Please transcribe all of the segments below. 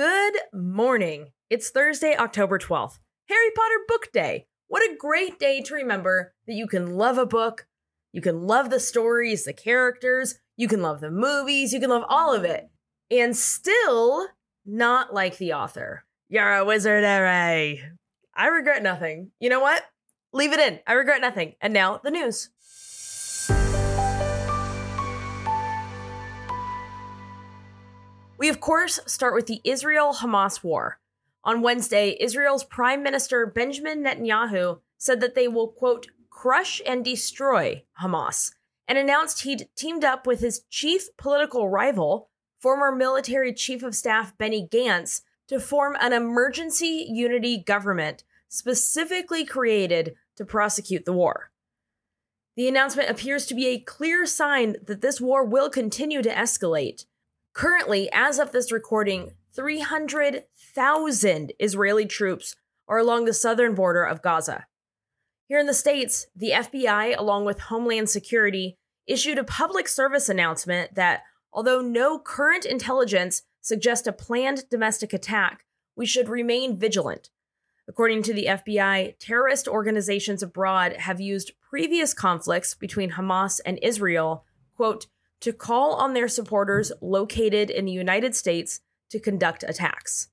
Good morning. It's Thursday, October 12th, Harry Potter Book Day. What a great day to remember that you can love a book, you can love the stories, the characters, you can love the movies, you can love all of it, and still not like the author. You're a wizard, Harry. I regret nothing. You know what? Leave it in. I regret nothing. And now the news. We, of course, start with the Israel Hamas war. On Wednesday, Israel's Prime Minister Benjamin Netanyahu said that they will, quote, crush and destroy Hamas, and announced he'd teamed up with his chief political rival, former military chief of staff Benny Gantz, to form an emergency unity government specifically created to prosecute the war. The announcement appears to be a clear sign that this war will continue to escalate Currently, as of this recording, 300,000 Israeli troops are along the southern border of Gaza. Here in the States, the FBI, along with Homeland Security, issued a public service announcement that although no current intelligence suggests a planned domestic attack, we should remain vigilant. According to the FBI, terrorist organizations abroad have used previous conflicts between Hamas and Israel, quote, to call on their supporters located in the United States to conduct attacks.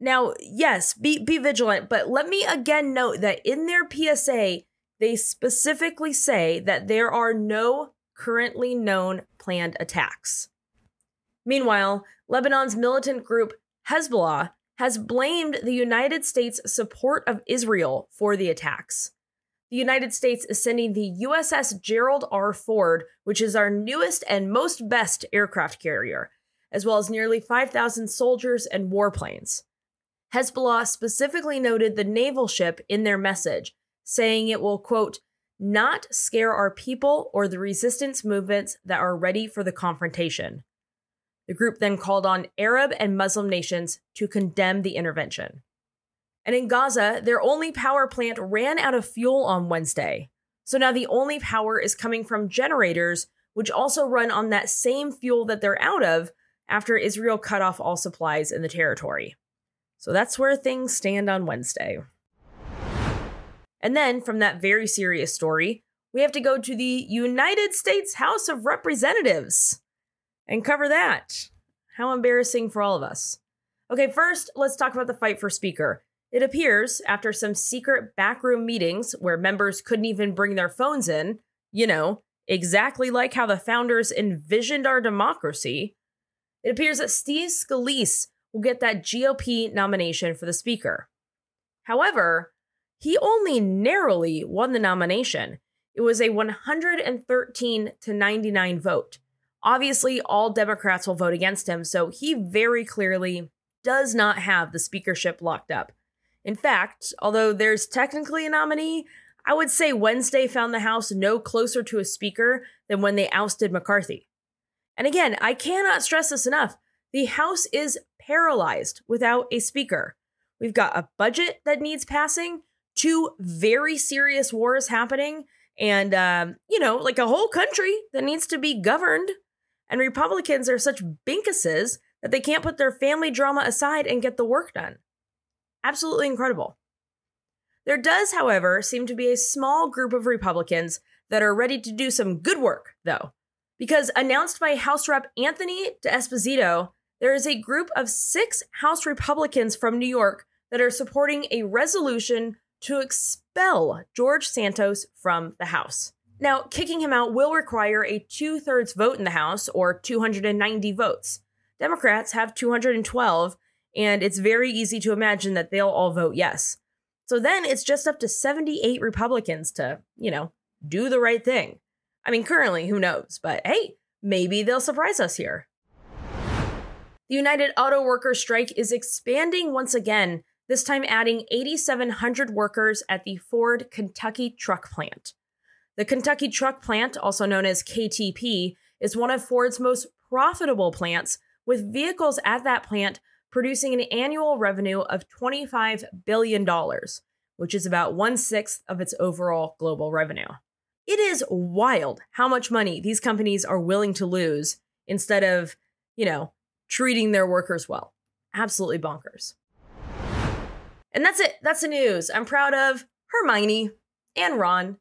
Now, yes, be, be vigilant, but let me again note that in their PSA, they specifically say that there are no currently known planned attacks. Meanwhile, Lebanon's militant group Hezbollah has blamed the United States' support of Israel for the attacks the United States is sending the USS Gerald R. Ford, which is our newest and most best aircraft carrier, as well as nearly 5,000 soldiers and warplanes. Hezbollah specifically noted the naval ship in their message, saying it will, quote, not scare our people or the resistance movements that are ready for the confrontation. The group then called on Arab and Muslim nations to condemn the intervention. And in Gaza, their only power plant ran out of fuel on Wednesday. So now the only power is coming from generators, which also run on that same fuel that they're out of after Israel cut off all supplies in the territory. So that's where things stand on Wednesday. And then from that very serious story, we have to go to the United States House of Representatives and cover that. How embarrassing for all of us. Okay, first, let's talk about the fight for Speaker. It appears, after some secret backroom meetings where members couldn't even bring their phones in, you know, exactly like how the founders envisioned our democracy, it appears that Steve Scalise will get that GOP nomination for the Speaker. However, he only narrowly won the nomination. It was a 113 to 99 vote. Obviously, all Democrats will vote against him, so he very clearly does not have the speakership locked up. In fact, although there's technically a nominee, I would say Wednesday found the House no closer to a speaker than when they ousted McCarthy. And again, I cannot stress this enough. The House is paralyzed without a speaker. We've got a budget that needs passing, two very serious wars happening, and, um, you know, like a whole country that needs to be governed. And Republicans are such binkuses that they can't put their family drama aside and get the work done. Absolutely incredible. There does, however, seem to be a small group of Republicans that are ready to do some good work, though. Because announced by House Rep Anthony D'Esposito, there is a group of six House Republicans from New York that are supporting a resolution to expel George Santos from the House. Now, kicking him out will require a two thirds vote in the House, or 290 votes. Democrats have 212, and it's very easy to imagine that they'll all vote yes. So then it's just up to 78 Republicans to, you know, do the right thing. I mean, currently, who knows? But hey, maybe they'll surprise us here. The United Auto Workers strike is expanding once again, this time adding 8,700 workers at the Ford Kentucky truck plant. The Kentucky truck plant, also known as KTP, is one of Ford's most profitable plants, with vehicles at that plant producing an annual revenue of $25 billion, which is about one sixth of its overall global revenue. It is wild how much money these companies are willing to lose instead of, you know, treating their workers well. absolutely bonkers. And that's it. That's the news. I'm proud of Hermione and Ron.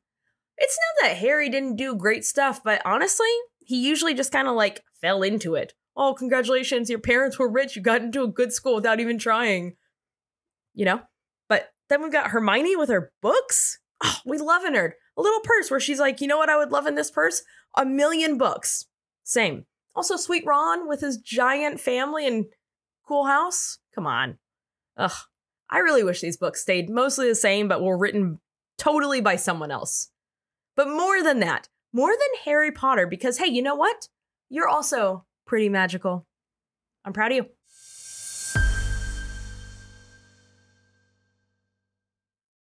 It's not that Harry didn't do great stuff, but honestly, he usually just kind of like fell into it. Oh, congratulations, your parents were rich. You got into a good school without even trying. You know? But then we've got Hermione with her books. Oh, we love a nerd. A little purse where she's like, you know what I would love in this purse? A million books. Same. Also, sweet Ron with his giant family and cool house. Come on. Ugh. I really wish these books stayed mostly the same, but were written totally by someone else. But more than that, more than Harry Potter, because hey, you know what? You're also pretty magical. I'm proud of you.